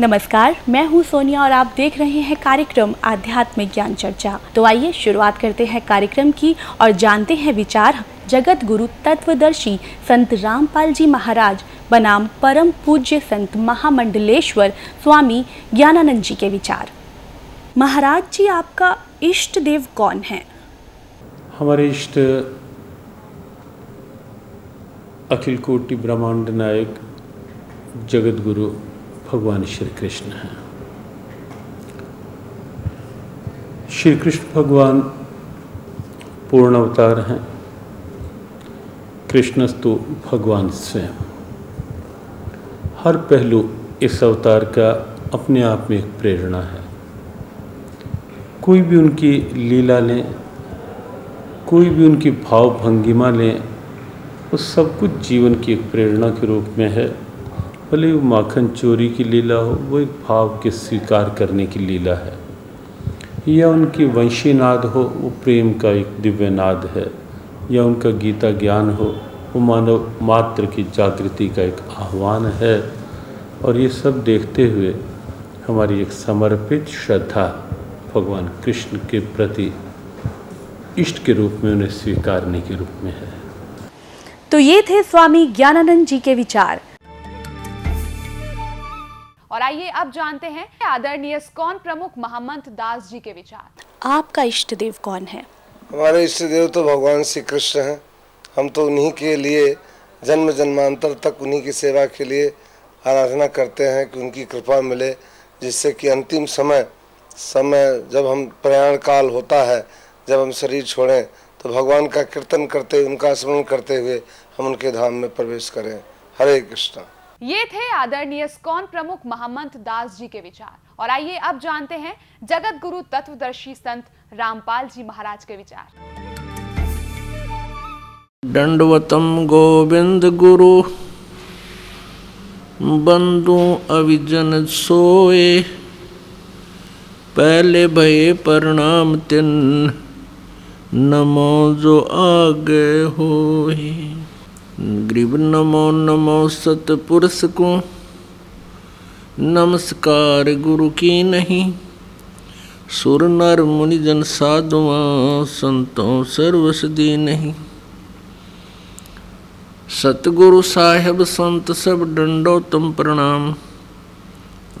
नमस्कार, मैं हूँ सोनिया और आप देख रहे हैं कार्यक्रम आध्यात्मिक ज्ञान चर्चा। तो आइए शुरुआत करते हैं कार्यक्रम की और जानते हैं विचार जगत गुरु तत्वदर्शी संत रामपाल जी महाराज, बनाम परम पूज्य संत महामंडलेश्वर स्वामी ज्ञानानंद जी के विचार। महाराज जी, आपका इष्ट देव कौन है? हमारे इष्ट अखिल कोटि ब्रह्मांड नायक जगत गुरु भगवान श्री कृष्ण हैं। श्री कृष्ण भगवान पूर्ण अवतार हैं। कृष्णस्तु भगवान स्वयं। हर पहलू इस अवतार का अपने आप में एक प्रेरणा है। कोई भी उनकी लीला लें, कोई भी उनकी भाव भंगिमा लें, वो सब कुछ जीवन की एक प्रेरणा के रूप में है। भले वो माखन चोरी की लीला हो, वो एक भाव के स्वीकार करने की लीला है। या उनकी वंशी नाद हो, वो प्रेम का एक दिव्य नाद है। या उनका गीता ज्ञान हो, वो मानव मात्र की जागृति का एक आह्वान है। और ये सब देखते हुए हमारी एक समर्पित श्रद्धा भगवान कृष्ण के प्रति इष्ट के रूप में, उन्हें स्वीकारने के रूप में है। तो ये थे स्वामी ज्ञानानंद जी के विचार। आइए अब जानते हैं आदरणीय स्कॉन प्रमुख महम्मद दास जी के विचार। आपका इष्ट देव कौन है? हमारे इष्ट देव तो भगवान श्री कृष्ण हैं। हम तो उन्हीं के लिए जन्म जन्मांतर तक उन्हीं की सेवा के लिए आराधना करते हैं कि उनकी कृपा मिले जिससे कि अंतिम समय समय जब हम प्रयाण काल होता है जब हम शरीर छोड़ें तो भगवान का कीर्तन करते उनका स्मरण करते हुए हम उनके धाम में प्रवेश करें। हरे कृष्णा। ये थे आदरणीय स्कॉन प्रमुख महम्मद दास जी के विचार। और आइए अब जानते हैं जगत गुरु तत्वदर्शी संत रामपाल जी महाराज के विचार। दंडवतम गोविंद गुरु, बंधु अविजन सोए, पहले भये प्रणाम तिन, नमो जो आगे होए। ग्रीब नमो नमो सतपुरुष को नमस्कार गुरु की नहीं। सुर नर मुनिजन साधुआ संतों सर्वसदी नहीं। सतगुरु साहेब, संत सब डंडो तुम प्रणाम।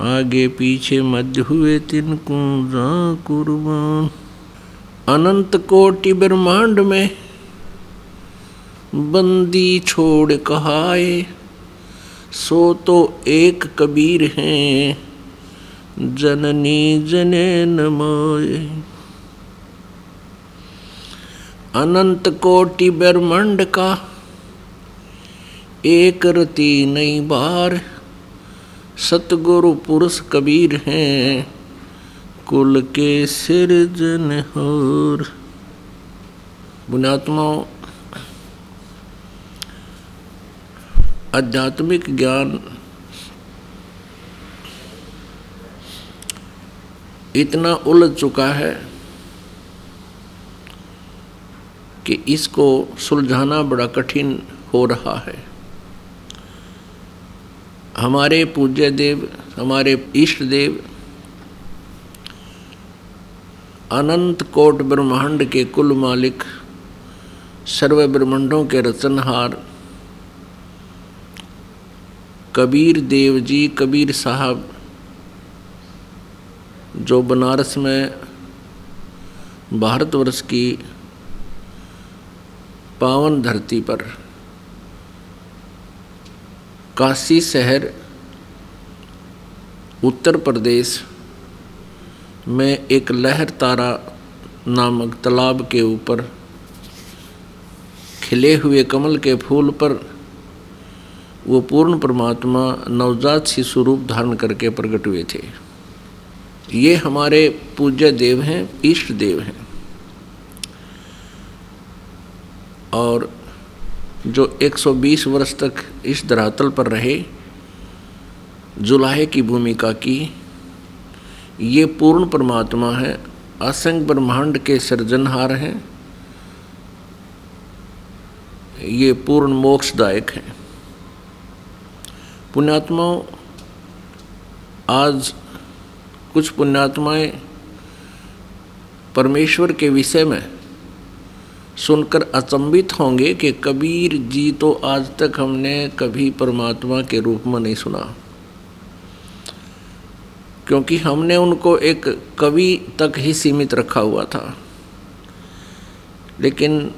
आगे पीछे मध्य हुए तिनको जा कुर्बान। अनंत कोटि ब्रह्मांड में बंदी छोड़ कहाए, सो तो एक कबीर हैं, जननी जने नमाए अनंत कोटि ब्रह्मांड का एक रति नई बार, सतगुरु पुरुष कबीर हैं, कुल के सिर सिरजनहार बुनात्माओं आध्यात्मिक ज्ञान इतना उलझ चुका है कि इसको सुलझाना बड़ा कठिन हो रहा है। हमारे पूज्य देव, हमारे इष्ट देव, अनंत कोट ब्रह्मांड के कुल मालिक, सर्व ब्रह्मांडों के रचनहार कबीर देव जी, कबीर साहब, जो बनारस में भारतवर्ष की पावन धरती पर काशी शहर, उत्तर प्रदेश में एक लहर तारा नामक तालाब के ऊपर खिले हुए कमल के फूल पर वो पूर्ण परमात्मा नवजात शिशु रूप धारण करके प्रकट हुए थे। ये हमारे पूज्य देव हैं, इष्ट देव हैं। और जो 120 वर्ष तक इस धरातल पर रहे, जुलाहे की भूमिका की, ये पूर्ण परमात्मा है, असंग ब्रह्मांड के सृजनहार हैं। ये पूर्ण मोक्षदायक हैं। पुण्यात्माओं आज कुछ पुण्यात्माएँ परमेश्वर के विषय में सुनकर अचंभित होंगे कि कबीर जी तो आज तक हमने कभी परमात्मा के रूप में नहीं सुना। क्योंकि हमने उनको एक कवि तक ही सीमित रखा हुआ था। लेकिन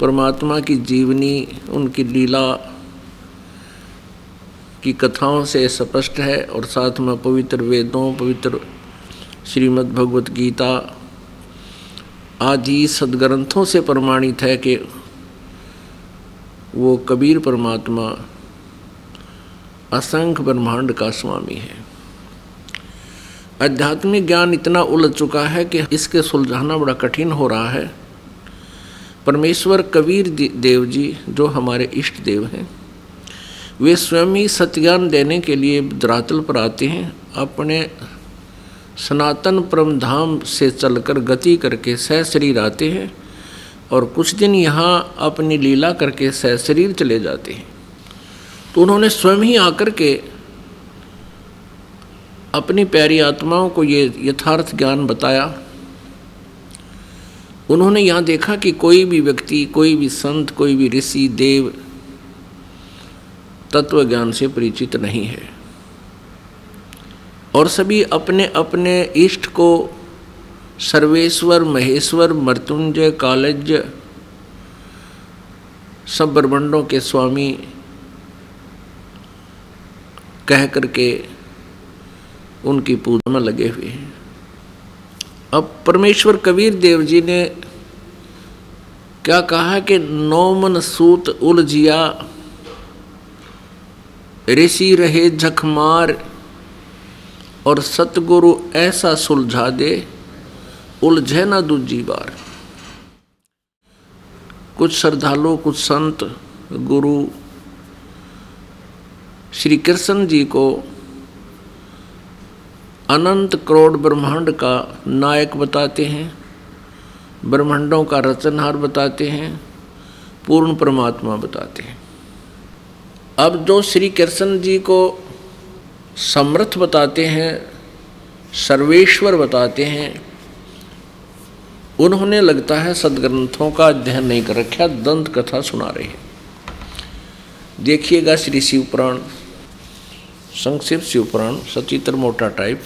परमात्मा की जीवनी, उनकी लीला की कथाओं से स्पष्ट है और साथ में पवित्र वेदों, पवित्र श्रीमद् भगवत गीता आदि सदग्रंथों से प्रमाणित है कि वो कबीर परमात्मा असंख्य ब्रह्मांड का स्वामी है। आध्यात्मिक ज्ञान इतना उलझ चुका है कि इसके सुलझाना बड़ा कठिन हो रहा है। परमेश्वर कबीर देव जी, जो हमारे इष्ट देव हैं वे स्वयं ही सत्यज्ञान देने के लिए धरातल पर आते हैं, अपने सनातन परम धाम से चलकर गति करके सह शरीर आते हैं और कुछ दिन यहाँ अपनी लीला करके सह शरीर चले जाते हैं। तो उन्होंने स्वयं ही आकर के अपनी प्यारी आत्माओं को ये यथार्थ ज्ञान बताया। उन्होंने यहाँ देखा कि कोई भी व्यक्ति, कोई भी संत, कोई भी ऋषि, देव तत्व ज्ञान से परिचित नहीं है। और सभी अपने अपने इष्ट को सर्वेश्वर, महेश्वर, मृत्युंजय कालज सब ब्रह्मंडों के स्वामी कह करके उनकी पूजा में लगे हुए हैं। अब परमेश्वर कबीर देव जी ने क्या कहा कि नौमन सूत उलझिया ऋषि रहे झखमार और सतगुरु ऐसा सुलझा दे, उलझे ना दूजी बार। कुछ श्रद्धालु, कुछ संत, गुरु, श्री कृष्ण जी को अनंत करोड़ ब्रह्मांड का नायक बताते हैं, ब्रह्मांडों का रचनहार बताते हैं, पूर्ण परमात्मा बताते हैं। अब जो श्री कृष्ण जी को समर्थ बताते हैं, सर्वेश्वर बताते हैं, उन्होंने लगता है सदग्रंथों का अध्ययन नहीं कर रखा, दंत कथा सुना रहे हैं। देखिएगा श्री शिवपुराण संक्षिप्त शिवपुराण सचित्र मोटा टाइप,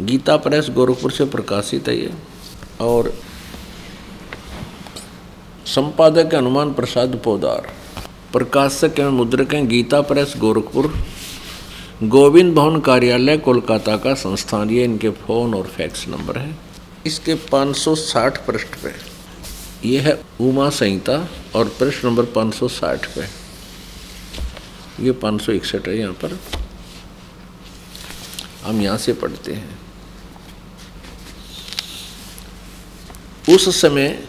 गीता प्रेस गोरखपुर से प्रकाशित है ये, और संपादक हनुमान प्रसाद पोदार। प्रकाशक एवं मुद्रक हैं गीता प्रेस, गोरखपुर। गोविंद भवन कार्यालय, कोलकाता का संस्थान। ये इनके फ़ोन और फैक्स नंबर है। इसके 560 पृष्ठ पे। ये है उमा संहिता और पृष्ठ नंबर 560 पे। ये पाँच सौ इकसठ है यहाँ पर। हम यहाँ से पढ़ते हैं। उस समय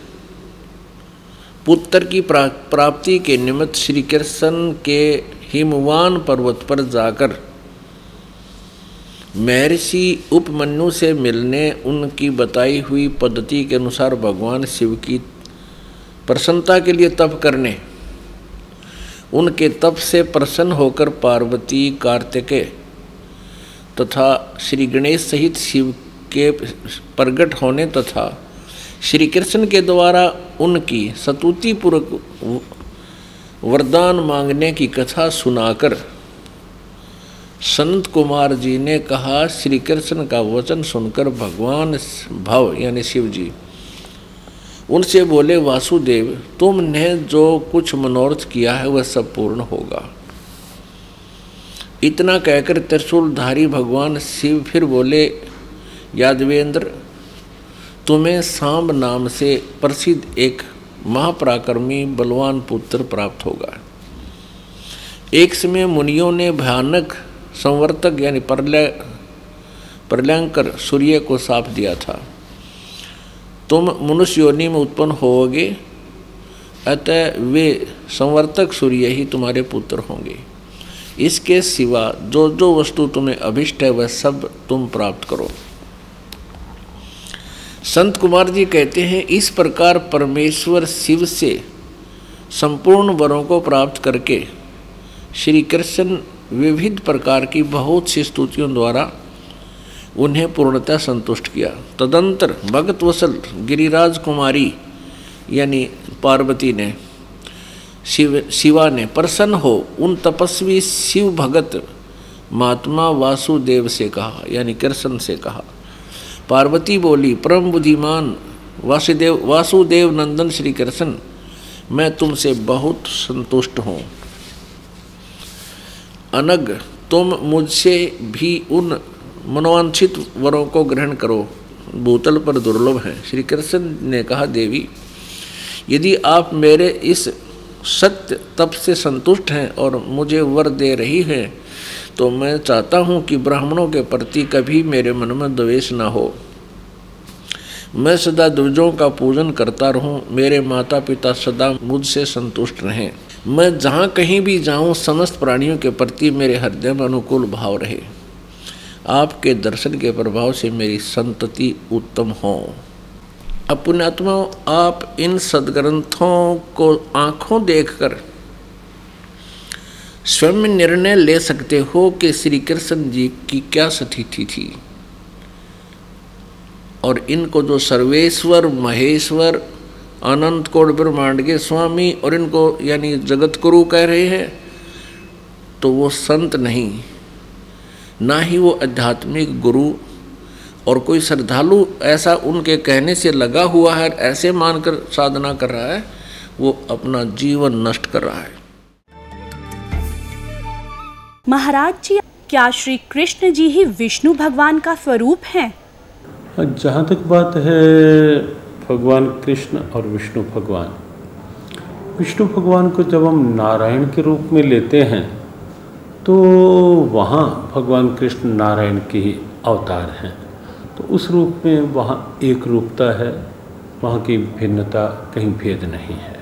पुत्र की प्राप्ति के निमित्त श्री कृष्ण के हिमवान पर्वत पर जाकर महर्षि उपमन्यु से मिलने उनकी बताई हुई पद्धति के अनुसार भगवान शिव की प्रसन्नता के लिए तप करने, उनके तप से प्रसन्न होकर पार्वती कार्तिकेय तथा श्री गणेश सहित शिव के प्रगट होने तथा श्री कृष्ण के द्वारा उनकी सतुतिपूर्वक वरदान मांगने की कथा सुनाकर संत कुमार जी ने कहा, श्री कृष्ण का वचन सुनकर भगवान भव, यानी शिव जी, उनसे बोले, वासुदेव, तुमने जो कुछ मनोरथ किया है, वह सब पूर्ण होगा। इतना कहकर त्रिशूलधारी भगवान शिव फिर बोले, यादवेंद्र तुम्हें सांब नाम से प्रसिद्ध एक महापराक्रमी बलवान पुत्र प्राप्त होगा। एक समय मुनियों ने भयानक संवर्तक यानी प्रलय, प्रलयंकर सूर्य को साफ़ दिया था। तुम मनुष्य योनि में उत्पन्न होोगे अतः वे संवर्तक सूर्य ही तुम्हारे पुत्र होंगे। इसके सिवा जो जो वस्तु तुम्हें अभिष्ट है, वह सब तुम प्राप्त करो। संत कुमार जी कहते हैं, इस प्रकार परमेश्वर शिव से संपूर्ण वरों को प्राप्त करके श्री कृष्ण विविध प्रकार की बहुत सी स्तुतियों द्वारा उन्हें पूर्णतः संतुष्ट किया। तदंतर भगत वसल गिरिराज कुमारी यानी पार्वती ने, शिव, शिवा ने प्रसन्न हो उन तपस्वी शिव भगत महात्मा वासुदेव से कहा, यानी कृष्ण से कहा पार्वती बोली, परम बुद्धिमान, वासुदेव वासुदेव नंदन श्री कृष्ण, मैं तुमसे बहुत संतुष्ट हूँ। अनग, तुम मुझसे भी उन मनोवांछित वरों को ग्रहण करो। भूतल पर दुर्लभ है। श्री कृष्ण ने कहा, देवी, यदि आप मेरे इस सत्य तप से संतुष्ट हैं और मुझे वर दे रही हैं तो मैं चाहता हूँ कि ब्राह्मणों के प्रति कभी मेरे मन में द्वेष न हो। मैं सदा द्विजों का पूजन करता रहूँ, मेरे माता पिता सदा मुझसे संतुष्ट रहें। मैं जहाँ कहीं भी जाऊँ, समस्त प्राणियों के प्रति मेरे हृदय में अनुकूल भाव रहे। आपके दर्शन के प्रभाव से मेरी संतति उत्तम हो। अपनात्मा आप इन सदग्रंथों को आँखों देखकर स्वयं निर्णय ले सकते हो कि श्री कृष्ण जी की क्या स्थिति थी। और इनको जो सर्वेश्वर, महेश्वर, अनंत कोट ब्रह्मांड के स्वामी और इनको यानी जगत गुरु कह रहे हैं तो वो संत नहीं। ना ही वो आध्यात्मिक गुरु और कोई श्रद्धालु ऐसा उनके कहने से लगा हुआ है, ऐसे मानकर साधना कर रहा है, वो अपना जीवन नष्ट कर रहा है। महाराज जी क्या श्री कृष्ण जी ही विष्णु भगवान का स्वरूप हैं? जहाँ तक बात है भगवान कृष्ण और विष्णु भगवान। विष्णु भगवान को जब हम नारायण के रूप में लेते हैं तो वहाँ भगवान कृष्ण नारायण के ही अवतार हैं। तो उस रूप में वहाँ एक रूपता है वहाँ की भिन्नता कहीं भेद नहीं है।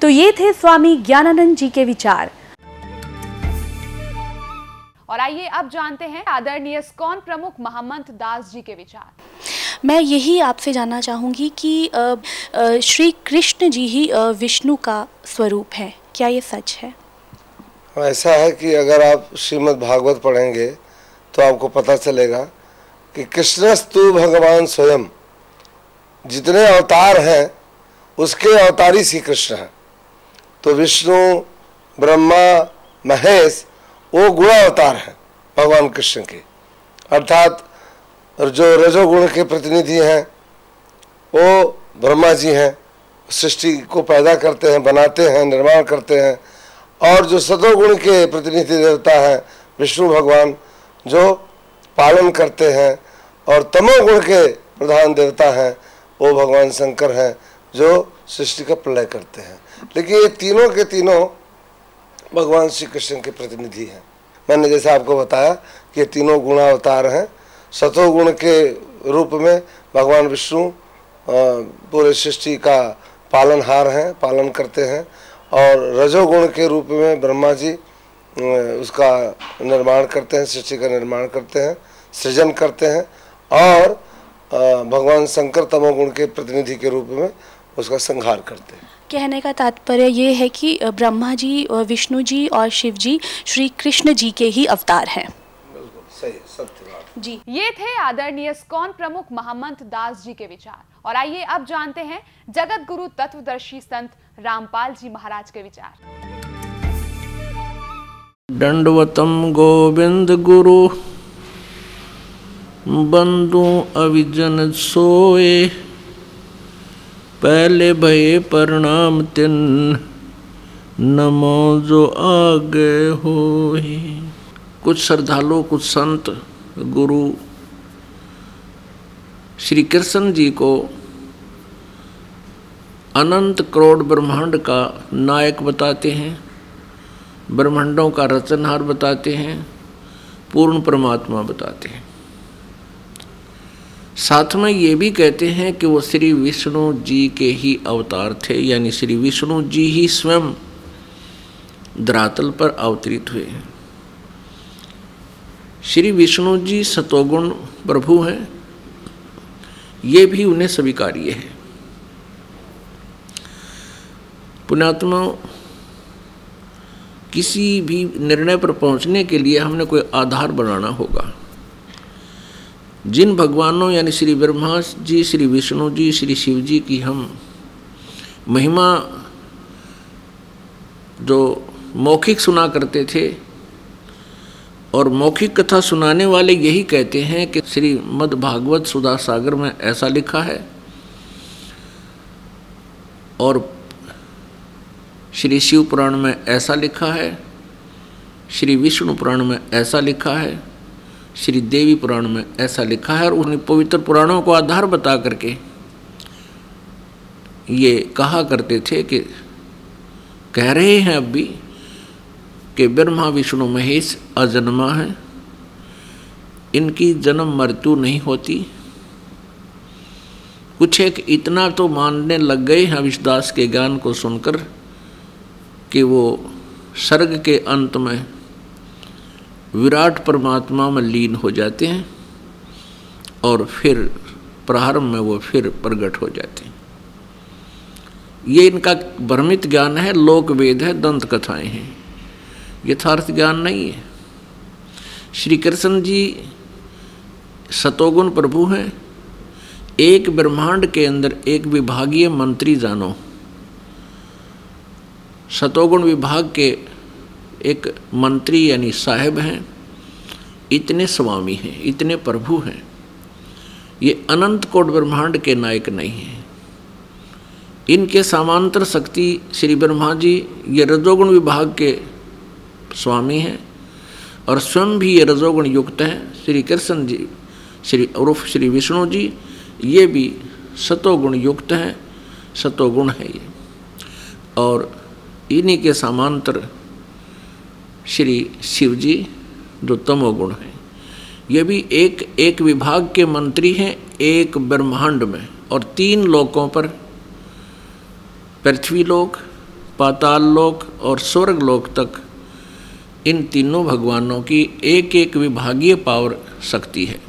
तो ये थे स्वामी ज्ञानानंद जी के विचार। और आइए अब जानते हैं आदरणीय स्कॉन प्रमुख महामंत दास जी के विचार। मैं यही आपसे जानना चाहूँगी कि श्री कृष्ण जी ही विष्णु का स्वरूप है। क्या ये सच है? ऐसा है कि अगर आप श्रीमद् भागवत पढ़ेंगे तो आपको पता चलेगा कि कृष्णस्तु भगवान स्वयं जितने अवतार हैं उसके अवतारी श्री कृष्ण हैं। तो विष्णु ब्रह्मा महेश वो गुणावतार है भगवान कृष्ण के। अर्थात जो रजोगुण के प्रतिनिधि हैं, वो ब्रह्मा जी हैं, सृष्टि को पैदा करते हैं, बनाते हैं, निर्माण करते हैं, और जो सतोगुण के प्रतिनिधि देवता हैं, विष्णु भगवान, जो पालन करते हैं, और तमोगुण के प्रधान देवता हैं, वो भगवान शंकर हैं, जो सृष्टि का प्रलय करते हैं। लेकिन ये तीनों के तीनों भगवान श्री कृष्ण के प्रतिनिधि हैं। मैंने जैसे आपको बताया कि तीनों गुणावतार हैं। सतोगुण के रूप में भगवान विष्णु पूरे सृष्टि का पालनहार हैं, पालन करते हैं। और रजोगुण के रूप में ब्रह्मा जी उसका निर्माण करते हैं, सृष्टि का निर्माण करते हैं, सृजन करते हैं। और भगवान शंकर तमोगुण के प्रतिनिधि के रूप में उसका संहार करते हैं। कहने का तात्पर्य ये है कि ब्रह्मा जी विष्णु जी और शिव जी श्री कृष्ण जी के ही अवतार हैं। सही सत्य जी। ये थे आदरणीय स्कॉन प्रमुख महामंत दास जी के विचार। और आइए अब जानते हैं जगत गुरु तत्वदर्शी संत रामपाल जी महाराज के विचार। दंडवतम गोविंद गुरु बंधु अविजन सोए पहले भये प्रणाम तिन, नमो जो आगे हो ही कुछ श्रद्धालु, कुछ संत, गुरु, श्री कृष्ण जी को अनंत करोड़ ब्रह्मांड का नायक बताते हैं, ब्रह्मांडों का रचनहार बताते हैं, पूर्ण परमात्मा बताते हैं। साथ में ये भी कहते हैं कि वो श्री विष्णु जी के ही अवतार थे, यानी श्री विष्णु जी ही स्वयं धरातल पर अवतरित हुए हैं। श्री विष्णु जी सतोगुण प्रभु हैं, ये भी उन्हें स्वीकार्य है। पुण्यात्मा, किसी भी निर्णय पर पहुँचने के लिए हमने कोई आधार बनाना होगा। जिन भगवानों यानी श्री ब्रह्मा जी, श्री विष्णु जी, श्री शिव जी की हम महिमा जो मौखिक सुना करते थे और मौखिक कथा सुनाने वाले यही कहते हैं कि श्री मद भागवत सुधा सागर में ऐसा लिखा है और श्री शिव पुराण में ऐसा लिखा है, श्री विष्णु पुराण में ऐसा लिखा है। श्री देवी पुराण में ऐसा लिखा है और उन्हें पवित्र पुराणों को आधार बता करके ये कहा करते थे कि कह रहे हैं अब भी कि ब्रह्मा, विष्णु, महेश अजन्मा है। इनकी जन्म मृत्यु नहीं होती। कुछ एक इतना तो मानने लग गए हैं विश्वास के ज्ञान को सुनकर कि वो सर्ग के अंत में विराट परमात्मा में लीन हो जाते हैं और फिर प्रारंभ में वो फिर प्रकट हो जाते हैं। ये इनका भ्रमित ज्ञान है लोक वेद है, दंत कथाएँ हैं। यथार्थ ज्ञान नहीं है। श्री कृष्ण जी सतोगुण प्रभु हैं। एक ब्रह्मांड के अंदर एक विभागीय मंत्री जानो। सतोगुण विभाग के एक मंत्री यानी साहेब हैं, इतने स्वामी हैं, इतने प्रभु हैं। ये अनंत कोट ब्रह्मांड के नायक नहीं हैं। इनके समांतर शक्ति श्री ब्रह्मा जी ये रजोगुण विभाग के स्वामी हैं और स्वयं भी ये रजोगुण युक्त हैं। श्री कृष्ण जी, श्री उर्फ़ श्री विष्णु जी, ये भी सतोगुण युक्त हैं, सतोगुण है ये। और इन्हीं के समांतर श्री शिव जी जो तमोगुण हैं। ये भी एक एक विभाग के मंत्री हैं, एक ब्रह्मांड में। और तीन लोकों पर पृथ्वी लोक, पाताल लोक और स्वर्ग लोक तक इन तीनों भगवानों की एक एक विभागीय पावर शक्ति है।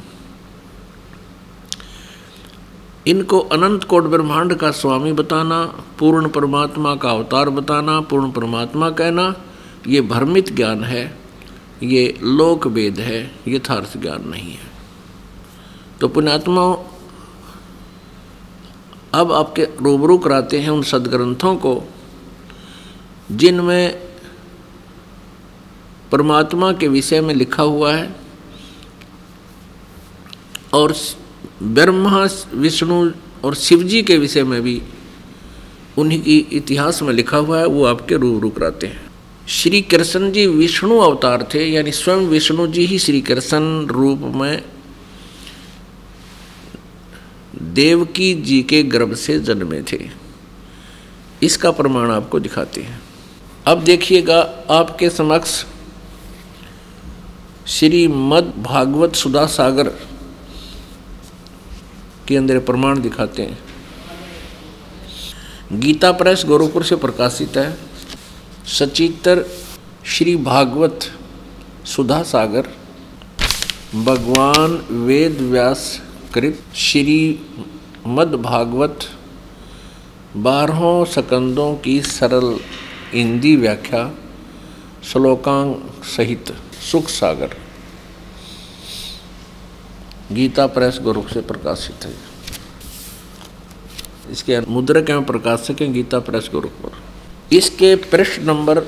इनको अनंत कोट ब्रह्मांड का स्वामी बताना, पूर्ण परमात्मा का अवतार बताना, पूर्ण परमात्मा कहना ये भ्रमित ज्ञान है, ये लोक वेद है, यथार्थ ज्ञान नहीं है। तो पुण्यात्मा अब आपके रूबरू कराते हैं उन सदग्रंथों को, जिनमें परमात्मा के विषय में लिखा हुआ है, और ब्रह्मा, विष्णु और शिव जी के विषय में भी उन्हीं की इतिहास में लिखा हुआ है, वो आपके रूबरू कराते हैं। श्री कृष्ण जी विष्णु अवतार थे, यानी स्वयं विष्णु जी ही श्री कृष्ण रूप में देवकी जी के गर्भ से जन्मे थे। इसका प्रमाण आपको दिखाते हैं। अब देखिएगा आपके समक्ष श्री मद भागवत सुधा सागर के अंदर प्रमाण दिखाते हैं। गीता प्रेस गोरखपुर से प्रकाशित है। सचित्र श्री भागवत सुधा सागर भगवान वेद व्यास कृत श्री मद भागवत बारहों सकंदों की सरल हिंदी व्याख्या श्लोकांग सहित सुख सागर गीता प्रेस गोरख से प्रकाशित है। इसके मुद्रक एवं प्रकाशक हैं गीता प्रेस गोरखपुर इसके पृष्ठ नंबर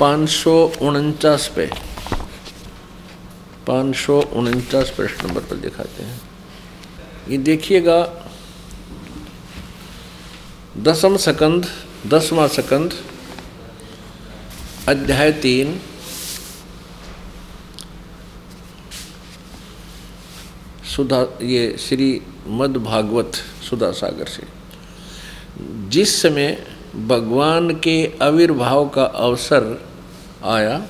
पाँच सौ उनचास पे। पाँच पृष्ठ नंबर पर दिखाते हैं। ये देखिएगा, दसम सकंद, दसवां सकंद, अध्याय तीन, सुधा, ये श्री मद भागवत सुधा सागर से। जिस समय भगवान के आविर्भाव का अवसर आया,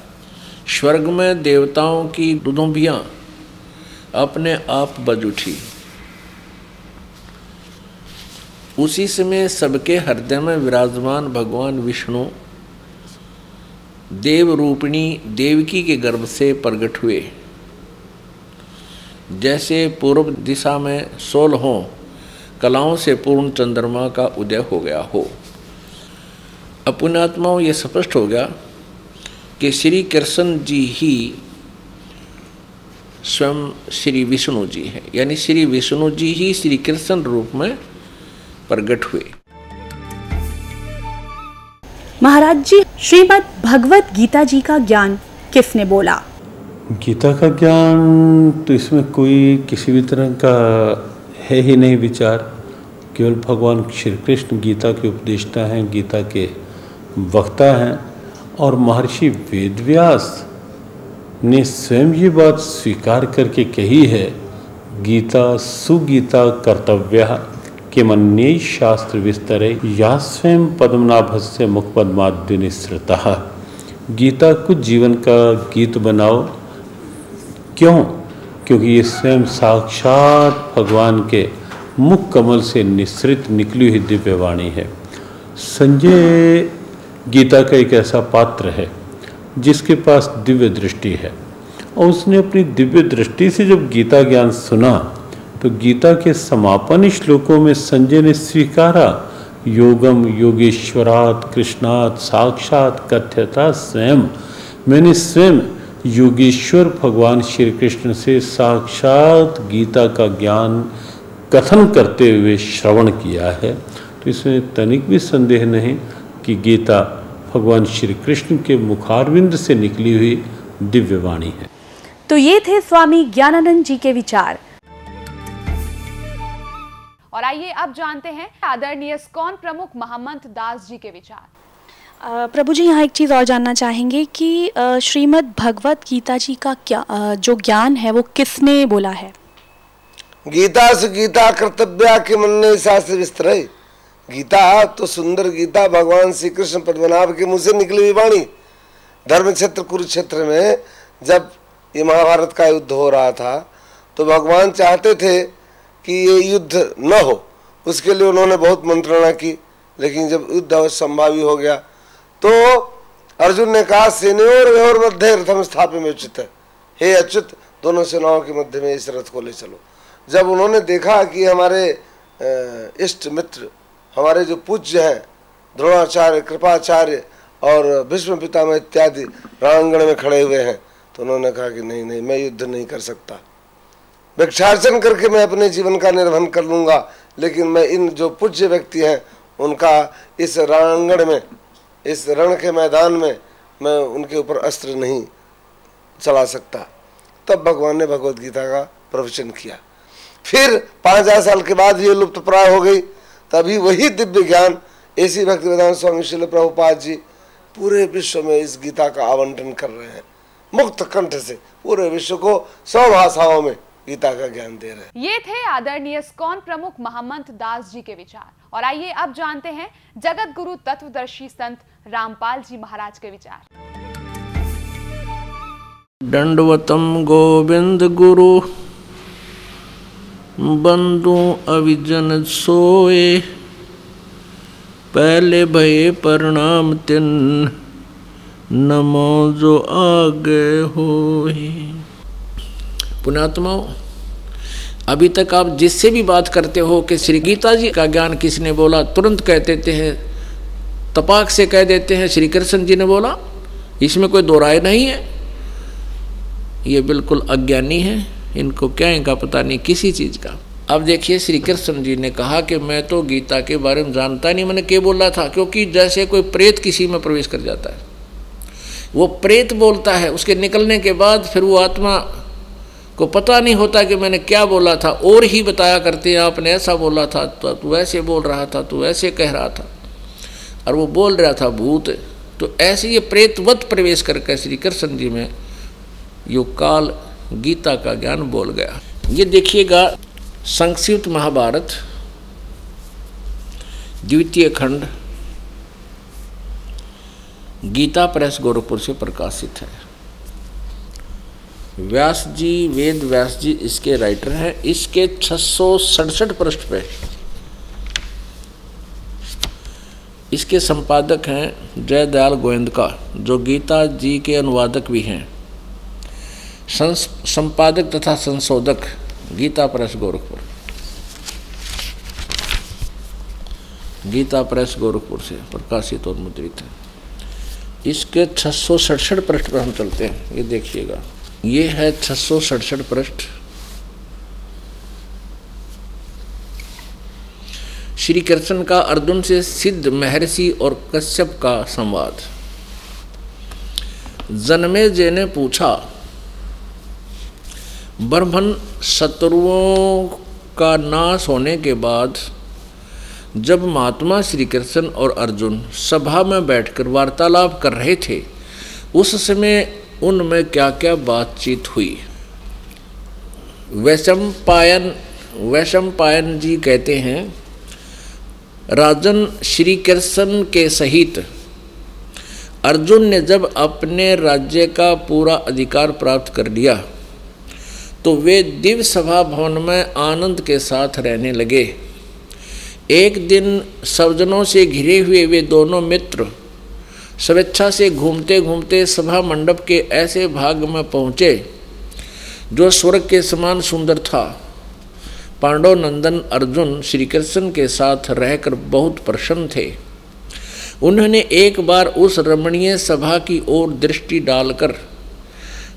स्वर्ग में देवताओं की दुदुम्बियाँ अपने आप बज उठी। उसी समय सबके हृदय में विराजमान भगवान विष्णु देव रूपिणी देवकी के गर्भ से प्रकट हुए। जैसे पूर्व दिशा में सोल हो कलाओं से पूर्ण चंद्रमा का उदय हो गया हो। अपने आत्माओं ये स्पष्ट हो गया कि श्री कृष्ण जी ही स्वयं श्री विष्णु जी है। यानी श्री विष्णु जी ही श्री कृष्ण रूप में प्रकट हुए। महाराज जी श्रीमद भगवत गीता जी का ज्ञान किसने बोला? गीता का ज्ञान तो इसमें कोई किसी भी तरह का है ही नहीं विचार। केवल भगवान श्री कृष्ण गीता के उपदेष्टा हैं, गीता के वक्ता हैं और महर्षि वेदव्यास ने स्वयं ये बात स्वीकार करके कही है, गीता सुगीता कर्तव्य के मन्य शास्त्र विस्तरे, या स्वयं पद्मनाभस्य मुखपद्माद्य निश्रता गीता कुछ जीवन का गीत बनाओ। क्यों? क्योंकि ये स्वयं साक्षात भगवान के मुख कमल से निश्रित निकली हुई दिव्य वाणी है। संजय गीता का एक ऐसा पात्र है, जिसके पास दिव्य दृष्टि है। और उसने अपनी दिव्य दृष्टि से जब गीता ज्ञान सुना तो गीता के समापन श्लोकों में संजय ने स्वीकारा, योगम योगेश्वरात, कृष्णात, साक्षात, कथ्यता स्वयं। मैंने स्वयं योगेश्वर भगवान श्री कृष्ण से साक्षात गीता का ज्ञान कथन करते हुए श्रवण किया है। तो इसमें तनिक भी संदेह नहीं कि गीता भगवान श्री कृष्ण के मुखारविंद से निकली हुई दिव्य वाणी है। तो ये थे स्वामी ज्ञानानंद जी के विचार। और आइए अब जानते हैं आदरणीय स्कॉन प्रमुख महामंत दास जी के विचार। प्रभु जी, यहाँ एक चीज़ और जानना चाहेंगे कि श्रीमद् भगवत गीता जी का क्या जो ज्ञान है, वो किसने बोला है? गीता से गीता, कर्तव्य के मन ने शास्त्र विस्तर। गीता तो सुंदर गीता, भगवान श्री कृष्ण पद्मनाभ के मुँह से निकली हुई वाणी। धर्म क्षेत्र कुरुक्षेत्र में जब ये महाभारत का युद्ध हो रहा था तो भगवान चाहते थे कि ये युद्ध न हो। उसके लिए उन्होंने बहुत मंत्रणा की, लेकिन जब युद्ध संभावी हो गया तो अर्जुन ने कहा सेनोर व्योर मध्य रथम स्थापित में उचित है। हे अच्युत, दोनों सेनाओं के मध्य में इस रथ को ले चलो। जब उन्होंने देखा कि हमारे इष्ट मित्र, हमारे जो पूज्य हैं, द्रोणाचार्य, कृपाचार्य और भीष्म पितामह इत्यादि रणांगण में खड़े हुए हैं तो उन्होंने कहा कि नहीं नहीं, मैं युद्ध नहीं कर सकता। भिक्षार्चन करके मैं अपने जीवन का निर्वहन कर लूँगा, लेकिन मैं इन जो पूज्य व्यक्ति हैं, उनका इस रणांगण में इस रण के मैदान में मैं उनके ऊपर अस्त्र नहीं चला सकता। तब भगवान ने भगवत गीता का प्रवचन किया। फिर पाँच हज़ार साल के बाद ये लुप्त प्राय हो गई। तभी वही दिव्य ज्ञान ऐसी भक्ति विधान स्वामी शिल प्रभुपाद जी पूरे विश्व में इस गीता का आवंटन कर रहे हैं। मुक्त कंठ से पूरे विश्व को सौ भाषाओं में गीता का ज्ञान दे रहे हैं। ये थे आदरणीय स्कॉन प्रमुख महामंत दास जी के विचार। और आइए अब जानते हैं जगत गुरु तत्वदर्शी संत रामपाल जी महाराज के विचार। दंडवतम गोविंद गुरु, बंधु अविजन सोए, पहले भये प्रणाम तिन, नमो जो आगे होए। पुणात्माओं अभी तक आप जिससे भी बात करते हो कि श्री गीता जी का ज्ञान किसने बोला, तुरंत कह देते हैं, तपाक से कह देते हैं, श्री कृष्ण जी ने बोला, इसमें कोई दो राय नहीं है। ये बिल्कुल अज्ञानी है, इनको क्या इनका पता नहीं किसी चीज़ का। अब देखिए, श्री कृष्ण जी ने कहा कि मैं तो गीता के बारे में जानता नहीं, मैंने क्या बोला था? क्योंकि जैसे कोई प्रेत किसी में प्रवेश कर जाता है, वो प्रेत बोलता है, उसके निकलने के बाद फिर वो आत्मा को पता नहीं होता कि मैंने क्या बोला था, और ही बताया करते हैं, आपने ऐसा बोला था तो तू ऐसे बोल रहा था, तू ऐसे कह रहा था। और वो बोल रहा था, भूत तो ऐसे ये प्रेतवत प्रवेश करके श्री कृष्ण जी में यो काल गीता का ज्ञान बोल गया। ये देखिएगा, संक्षिप्त महाभारत, द्वितीय खंड, गीता प्रेस गोरखपुर से प्रकाशित है। व्यास जी वेद व्यास जी इसके राइटर हैं। इसके छः पृष्ठ पे। इसके संपादक हैं जयदयाल गोविंद का जो गीता जी के अनुवादक भी हैं। संपादक तथा संशोधक गीता प्रेस गोरखपुर। गीता प्रेस गोरखपुर से प्रकाशित और मुद्रित है। इसके छः सौ सड़सठ पृष्ठ पर हम चलते हैं। ये देखिएगा। ये है छह सौ सड़सठ पृष्ठ। श्री कृष्ण का अर्जुन से सिद्ध महर्षि और कश्यप का संवाद। जन्मे जय ने पूछा, ब्रह्मन शत्रुओं का नाश होने के बाद जब महात्मा श्री कृष्ण और अर्जुन सभा में बैठकर वार्तालाप कर रहे थे, उस समय उनमें क्या क्या बातचीत हुई? वैशम पायन वैशम पायन जी कहते हैं, राजन श्री कृष्ण के सहित। अर्जुन ने जब अपने राज्य का पूरा अधिकार प्राप्त कर लिया तो वे दिव्य सभा भवन में आनंद के साथ रहने लगे। एक दिन सवजनों से घिरे हुए वे दोनों मित्र स्वेच्छा से घूमते घूमते सभा मंडप के ऐसे भाग में पहुँचे, जो स्वर्ग के समान सुंदर था। पांडव नंदन अर्जुन श्री कृष्ण के साथ रहकर बहुत प्रसन्न थे। उन्होंने एक बार उस रमणीय सभा की ओर दृष्टि डालकर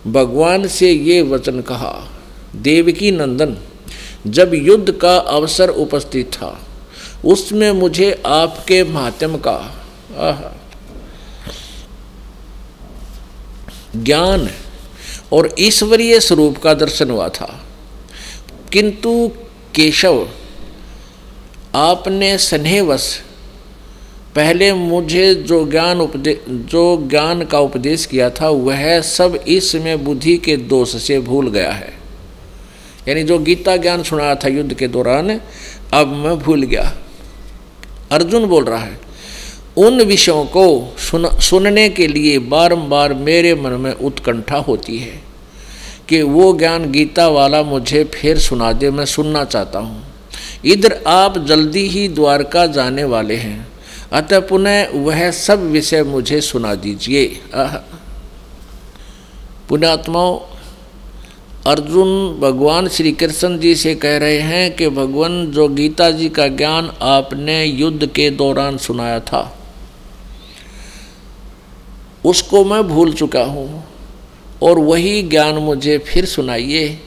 भगवान से ये वचन कहा, देवकी नंदन, जब युद्ध का अवसर उपस्थित था, उसमें मुझे आपके माध्यम का ज्ञान और ईश्वरीय स्वरूप का दर्शन हुआ था। किंतु केशव, आपने स्नेहवश पहले मुझे जो ज्ञान उपदे, जो ज्ञान का उपदेश किया था, वह सब इसमें बुद्धि के दोष से भूल गया है। यानी जो गीता ज्ञान सुनाया था युद्ध के दौरान, अब मैं भूल गया। अर्जुन बोल रहा है उन विषयों को सुन, सुनने के लिए बारंबार मेरे मन में उत्कंठा होती है कि वो ज्ञान गीता वाला मुझे फिर सुना दे, मैं सुनना चाहता हूँ। इधर आप जल्दी ही द्वारका जाने वाले हैं। अतः पुनः वह सब विषय मुझे सुना दीजिए। पुण्यात्माओं, अर्जुन भगवान श्री कृष्ण जी से कह रहे हैं कि भगवान जो गीता जी का ज्ञान आपने युद्ध के दौरान सुनाया था। उसको मैं भूल चुका हूँ। और वही ज्ञान मुझे फिर सुनाइए।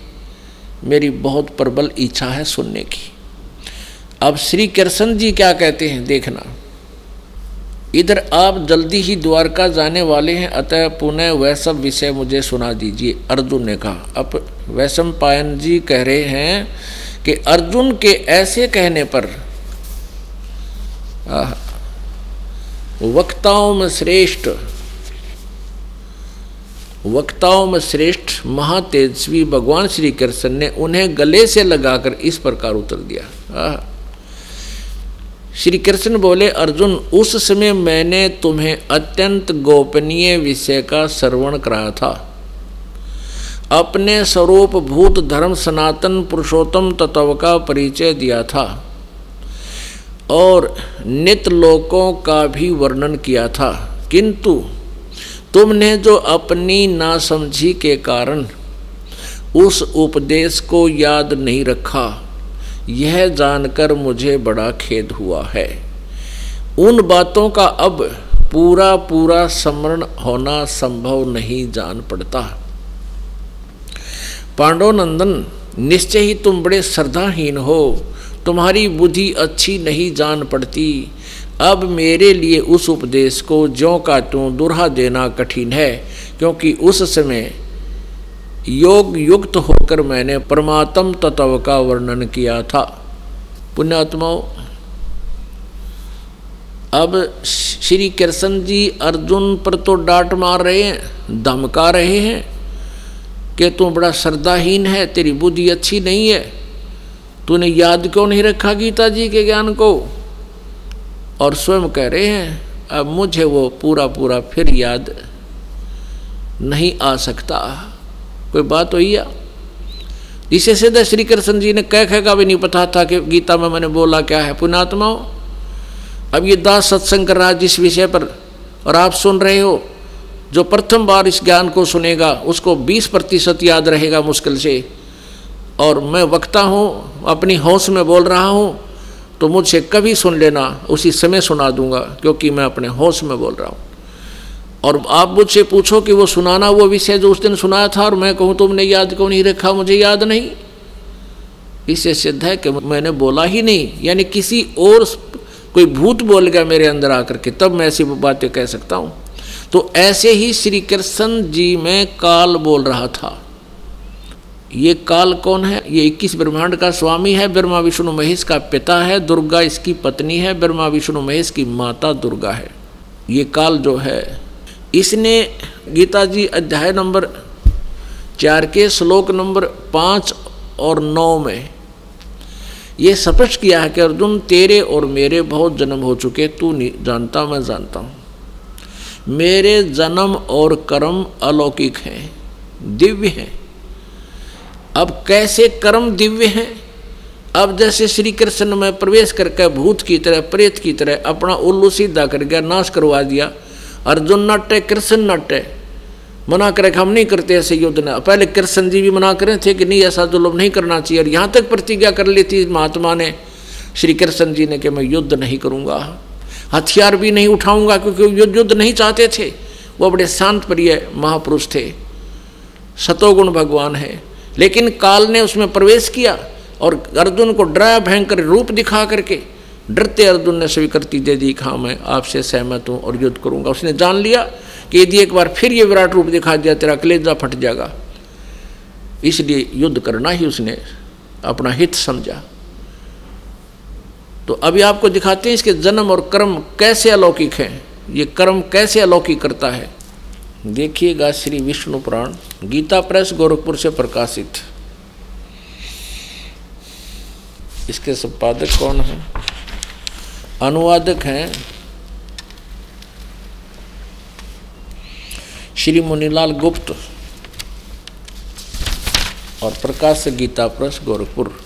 मेरी बहुत प्रबल इच्छा है सुनने की। अब श्री कृष्ण जी क्या कहते हैं देखना। इधर आप जल्दी ही द्वारका जाने वाले हैं, अतः पुनः वह सब विषय मुझे सुना दीजिए, अर्जुन ने कहा। अब वैशम पायन जी कह रहे हैं कि अर्जुन के ऐसे कहने पर वक्ताओं में श्रेष्ठ वक्ताओं में श्रेष्ठ महातेजस्वी भगवान श्री कृष्ण ने उन्हें गले से लगाकर इस प्रकार उत्तर दिया। श्री कृष्ण बोले, अर्जुन, उस समय मैंने तुम्हें अत्यंत गोपनीय विषय का श्रवण कराया था। अपने स्वरूप भूत धर्म सनातन पुरुषोत्तम तत्व का परिचय दिया था और नित लोकों का भी वर्णन किया था। किंतु तुमने जो अपनी नासमझी के कारण उस उपदेश को याद नहीं रखा, यह जानकर मुझे बड़ा खेद हुआ है। उन बातों का अब पूरा पूरा स्मरण होना संभव नहीं जान पड़ता। पांडव नंदन, निश्चय ही तुम बड़े श्रद्धाहीन हो, तुम्हारी बुद्धि अच्छी नहीं जान पड़ती अब मेरे लिए उस उपदेश को ज्यों का त्यों दुरा देना कठिन है, क्योंकि उस समय योग युक्त होकर मैंने परमात्म तत्व का वर्णन किया था। पुण्यात्माओं, अब श्री कृष्ण जी अर्जुन पर तो डांट मार रहे हैं, धमका रहे हैं, कि तू बड़ा श्रद्धाहीन है, तेरी बुद्धि अच्छी नहीं है, तूने याद क्यों नहीं रखा गीता जी के ज्ञान को? और स्वयं कह रहे हैं, अब मुझे वो पूरा पूरा फिर याद नहीं आ सकता। कोई बात हुई या? इसे सीधे श्री कृष्ण जी ने कह कह का भी नहीं पता था कि गीता में मैंने बोला क्या है। पुणात्माओं अब ये दास सत्संग कर रहा जिस विषय पर और आप सुन रहे हो, जो प्रथम बार इस ज्ञान को सुनेगा, उसको 20 प्रतिशत याद रहेगा मुश्किल से। और मैं वक्ता हूँ, अपनी होश में बोल रहा हूँ तो मुझसे कभी सुन लेना, उसी समय सुना दूँगा, क्योंकि मैं अपने होश में बोल रहा हूँ। और आप मुझसे पूछो कि वो सुनाना वो विषय जो उस दिन सुनाया था, और मैं कहूँ, तुमने याद क्यों नहीं रखा, मुझे याद नहीं। इससे सिद्ध है कि मैंने बोला ही नहीं, यानी किसी और कोई भूत बोल गया मेरे अंदर आकर के, तब मैं ऐसी बातें कह सकता हूँ। तो ऐसे ही श्री कृष्ण जी में काल बोल रहा था। ये काल कौन है? ये इक्कीस ब्रह्मांड का स्वामी है, ब्रह्मा, विष्णु, महेश का पिता है, दुर्गा इसकी पत्नी है, ब्रह्मा, विष्णु, महेश की माता दुर्गा है। ये काल जो है, इसने गीता जी अध्याय नंबर चार के श्लोक नंबर पाँच और नौ में ये स्पष्ट किया है कि अर्जुन, तेरे और मेरे बहुत जन्म हो चुके, तू नहीं जानता, मैं जानता हूँ। मेरे जन्म और कर्म अलौकिक हैं, दिव्य हैं। अब कैसे कर्म दिव्य हैं? अब जैसे श्री कृष्ण में प्रवेश करके भूत की तरह, प्रेत की तरह अपना उल्लू सीधा कर गया नाश करवा दिया, अर्जुन नाट्य कृष्ण नाट्य मना करे हम नहीं करते ऐसे युद्ध ने। पहले कृष्ण जी भी मना करे थे कि नहीं, ऐसा जुल्म नहीं करना चाहिए। और यहाँ तक प्रतिज्ञा कर ली थी महात्मा ने श्री कृष्ण जी ने कि मैं युद्ध नहीं करूँगा। हथियार भी नहीं उठाऊँगा क्योंकि युद्ध नहीं चाहते थे। वो बड़े शांत प्रिय महापुरुष थे। सतोगुण भगवान है। लेकिन काल ने उसमें प्रवेश किया और अर्जुन को डराया भयंकर रूप दिखा करके, डरते अर्जुन ने स्वीकृति दे दी हाँ मैं आपसे सहमत हूँ और युद्ध करूँगा। उसने जान लिया कि यदि एक बार फिर ये विराट रूप दिखा दिया, तेरा कलेजा फट जाएगा। इसलिए युद्ध करना ही उसने अपना हित समझा। तो अभी आपको दिखाते हैं इसके जन्म और कर्म कैसे अलौकिक हैं। ये कर्म कैसे अलौकिक करता है? देखिएगा श्री विष्णु पुराण, गीता प्रेस गोरखपुर से प्रकाशित। इसके संपादक कौन है? अनुवादक हैं श्री मुनीलाल गुप्त और प्रकाश गीता प्रेस गोरखपुर।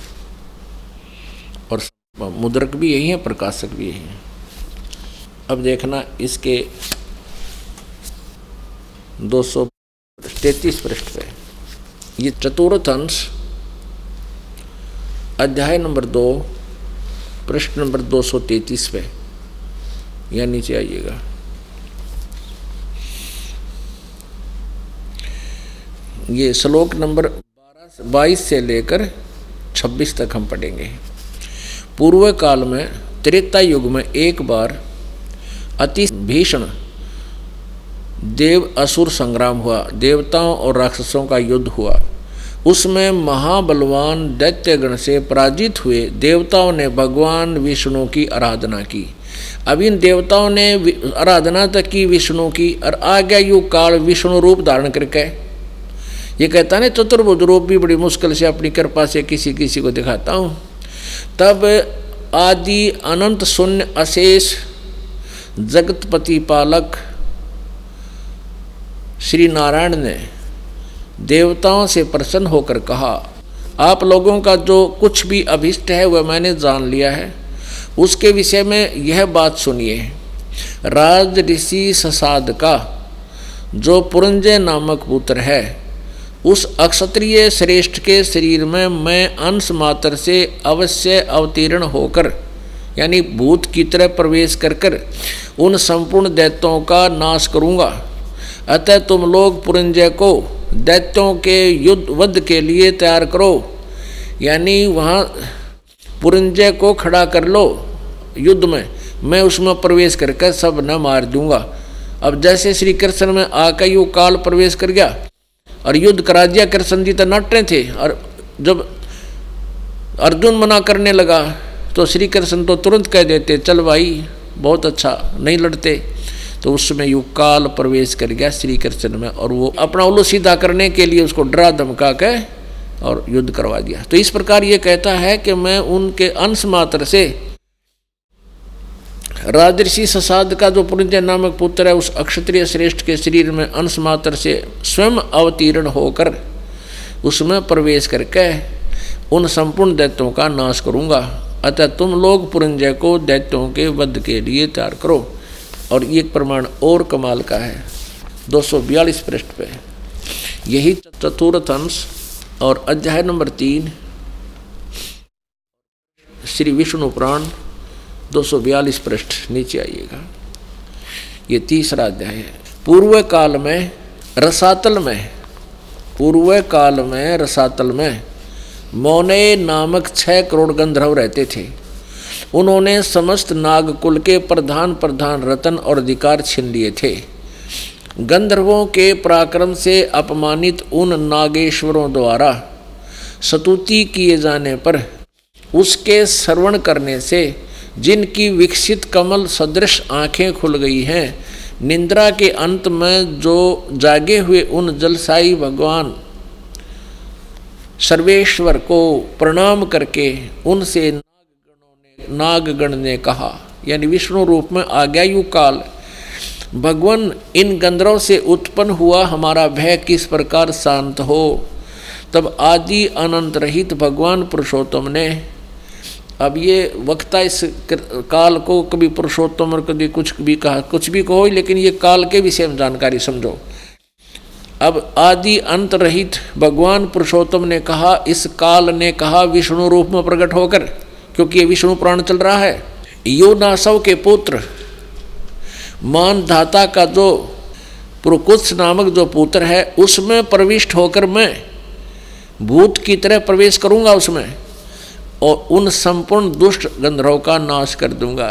और मुद्रक भी यही है, प्रकाशक भी यही है। अब देखना इसके दो सौ तैतीस पृष्ठ पे। ये चतुर्थ अंश, अध्याय नंबर दो, पृष्ठ नंबर दो सौ तैतीस पे। या नीचे आइएगा। ये श्लोक नंबर बारह बाईस से लेकर छब्बीस तक हम पढ़ेंगे। पूर्व काल में त्रेता युग में एक बार अति भीषण देव असुर संग्राम हुआ, देवताओं और राक्षसों का युद्ध हुआ। उसमें महाबलवान दैत्यगण से पराजित हुए देवताओं ने भगवान विष्णु की आराधना की। अब इन देवताओं ने आराधना तक की विष्णु की और आ गया युग काल विष्णु रूप धारण करके। ये कहता ना चतुर्भुज रूप भी बड़ी मुश्किल से अपनी कृपा से किसी किसी को दिखाता हूँ। तब आदि अनंत शून्य अशेष जगतपति पालक श्री नारायण ने देवताओं से प्रसन्न होकर कहा, आप लोगों का जो कुछ भी अभिष्ट है, वह मैंने जान लिया है। उसके विषय में यह बात सुनिए। राज ऋषि ससाद का जो पुरंजय नामक पुत्र है, उस अक्षत्रिय श्रेष्ठ के शरीर में मैं अंश मात्र से अवश्य अवतीर्ण होकर, यानी भूत की तरह प्रवेश कर कर, उन संपूर्ण दैत्यों का नाश करूँगा। अतः तुम लोग पुरंजय को दैत्यों के युद्ध वध के लिए तैयार करो। यानी वहाँ पुरंजय को खड़ा कर लो युद्ध में। मैं उसमें प्रवेश करके सब न मार दूँगा। अब जैसे श्री कृष्ण में आकर यू काल प्रवेश कर गया और युद्ध करा दिया कृष्ण जी तो नटे थे और जब अर्जुन मना करने लगा तो श्री कृष्ण तो तुरंत कह देते, चल भाई, बहुत अच्छा नहीं लड़ते। तो उसमें यू काल प्रवेश कर गया श्री कृष्ण में और वो अपना उल्लू सीधा करने के लिए उसको डरा धमका के और युद्ध करवा दिया। तो इस प्रकार ये कहता है कि मैं उनके अंश मात्र से राजर्षि ससाद का जो पुण्य नामक पुत्र है, उस अक्षत्रिय श्रेष्ठ के शरीर में अंश मात्र से स्वयं अवतीर्ण होकर उसमें प्रवेश करके उन संपूर्ण दैत्यों का नाश करूँगा। अतः तुम लोग पुरंजय को दैत्यों के वध के लिए तैयार करो। और एक प्रमाण और कमाल का है। 242 पृष्ठ पे। यही चतुर्थ अंश और अध्याय नंबर तीन। श्री विष्णु पुराण 242 पृष्ठ, नीचे आइएगा। ये तीसरा अध्याय है। पूर्व काल में रसातल में, पूर्व काल में रसातल में मौने नामक छह करोड़ गंधर्व रहते थे। उन्होंने समस्त नागकुल के प्रधान प्रधान रतन और अधिकार छीन लिए थे। गंधर्वों के पराक्रम से अपमानित उन नागेश्वरों द्वारा स्तुति किए जाने पर, उसके श्रवण करने से जिनकी विकसित कमल सदृश आँखें खुल गई हैं, निंद्रा के अंत में जो जागे हुए उन जलसाई भगवान सर्वेश्वर को प्रणाम करके उनसे नागगणों ने कहा, यानी विष्णु रूप में आ गया यु काल, भगवान इन गंधर्व से उत्पन्न हुआ हमारा भय किस प्रकार शांत हो? तब आदि अनंत रहित भगवान पुरुषोत्तम ने, अब ये वक्ता इस काल को कभी पुरुषोत्तम और कभी कुछ भी कहा, कुछ भी कहो, लेकिन ये काल के विषय में जानकारी समझो। अब आदि अंत रहित भगवान पुरुषोत्तम ने कहा, इस काल ने कहा विष्णु रूप में प्रकट होकर क्योंकि ये विष्णु प्राण चल रहा है। यो नासव के पुत्र मान धाता का जो पुरकुत्स नामक जो पुत्र है, उसमें प्रविष्ट होकर मैं भूत की तरह प्रवेश करूँगा उसमें और उन संपूर्ण दुष्ट गंधर्व का नाश कर दूँगा।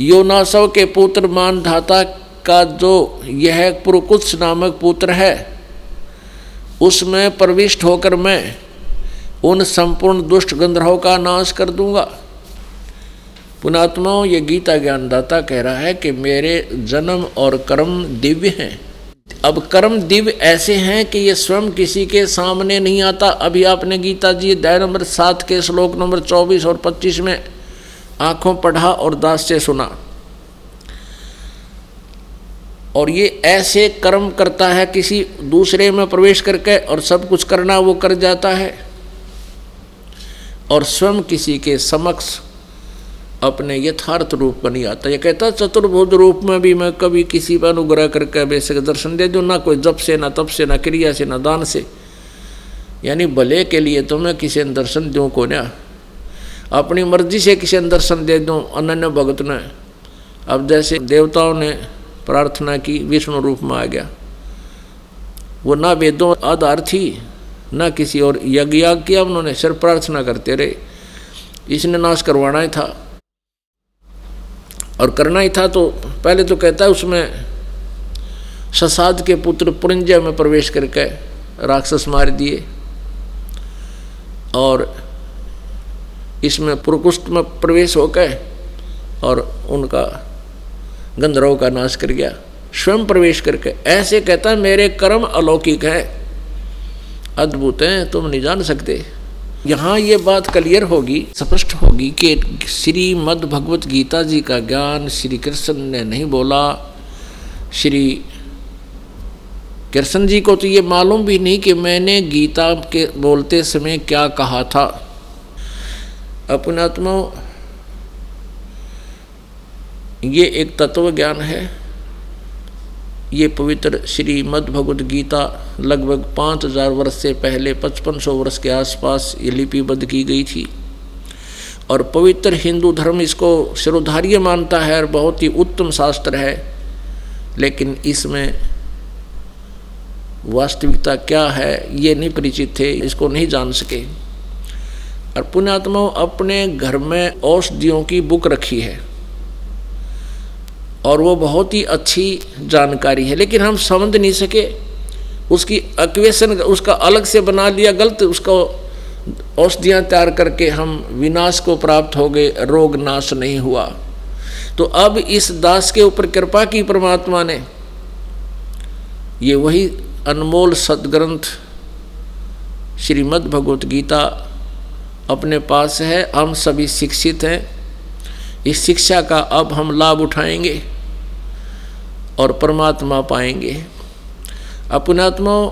योनासव के पुत्र मान धाता का जो यह पुरकुत्स नामक पुत्र है, उसमें प्रविष्ट होकर मैं उन संपूर्ण दुष्ट गंधर्व का नाश कर दूँगा। पुणात्माओं ये गीता ज्ञानदाता कह रहा है कि मेरे जन्म और कर्म दिव्य हैं। अब कर्म दिव्य ऐसे हैं कि ये स्वयं किसी के सामने नहीं आता। अभी आपने गीता जी, अध्याय नंबर सात के श्लोक नंबर चौबीस और पच्चीस में आँखों पढ़ा और दास से सुना। और ये ऐसे कर्म करता है, किसी दूसरे में प्रवेश करके और सब कुछ करना, वो कर जाता है। और स्वयं किसी के समक्ष अपने यथार्थ रूप नहीं आता ये कहता चतुर्भुज रूप में भी मैं कभी किसी पर अनुग्रह करके बेशक दर्शन दे दूँ, ना कोई जप से, ना तप से, ना क्रिया से, ना दान से। यानी भले के लिए तो मैं किसी ने दर्शन दूँ को ना? अपनी मर्ज़ी से किसी ने दर्शन दे दूँ, अनन्य भगत ने। अब जैसे देवताओं ने प्रार्थना की, विष्णु रूप में आ गया। वो ना वेदों आधार थी ना किसी और यज्ञ याग किया, उन्होंने सिर्फ़ प्रार्थना करते रहे। इसने नाश करवाना ही था। और करना ही था तो पहले तो कहता है उसमें, ससाद के पुत्र पुरंजय में प्रवेश करके राक्षस मार दिए। और इसमें पुरकुष्ट में प्रवेश होकर और उनका गंधर्व का नाश कर गया। स्वयं प्रवेश करके ऐसे कहता है, मेरे कर्म अलौकिक हैं। अद्भुत हैं, तुम नहीं जान सकते। यहाँ ये बात क्लियर होगी, स्पष्ट होगी कि श्रीमद भगवत गीता जी का ज्ञान श्री कृष्ण ने नहीं बोला। श्री कृष्ण जी को तो ये मालूम भी नहीं कि मैंने गीता के बोलते समय क्या कहा था। अपनात्मा, ये एक तत्व ज्ञान है। ये पवित्र श्रीमद् गीता लगभग पाँच हज़ार वर्ष से पहले पचपन सौ वर्ष के आसपास ये लिपिबद्ध की गई थी। और पवित्र हिंदू धर्म इसको शिरोधार्य मानता है और बहुत ही उत्तम शास्त्र है। लेकिन इसमें वास्तविकता क्या है, ये नहीं परिचित थे, इसको नहीं जान सके। और पुण्यात्मा अपने घर में औषधियों की बुक रखी है। और वो बहुत ही अच्छी जानकारी है। लेकिन हम समझ नहीं सके उसकी अक्वेशन, उसका अलग से बना लिया गलत, उसको औषधियाँ तैयार करके हम विनाश को प्राप्त हो गए, रोग नाश नहीं हुआ। तो अब इस दास के ऊपर कृपा की परमात्मा ने ये वही अनमोल सदग्रंथ श्रीमद् भगवत गीता अपने पास है। हम सभी शिक्षित हैं। इस शिक्षा का अब हम लाभ उठाएँगे। और परमात्मा पाएँगे। अपनात्मा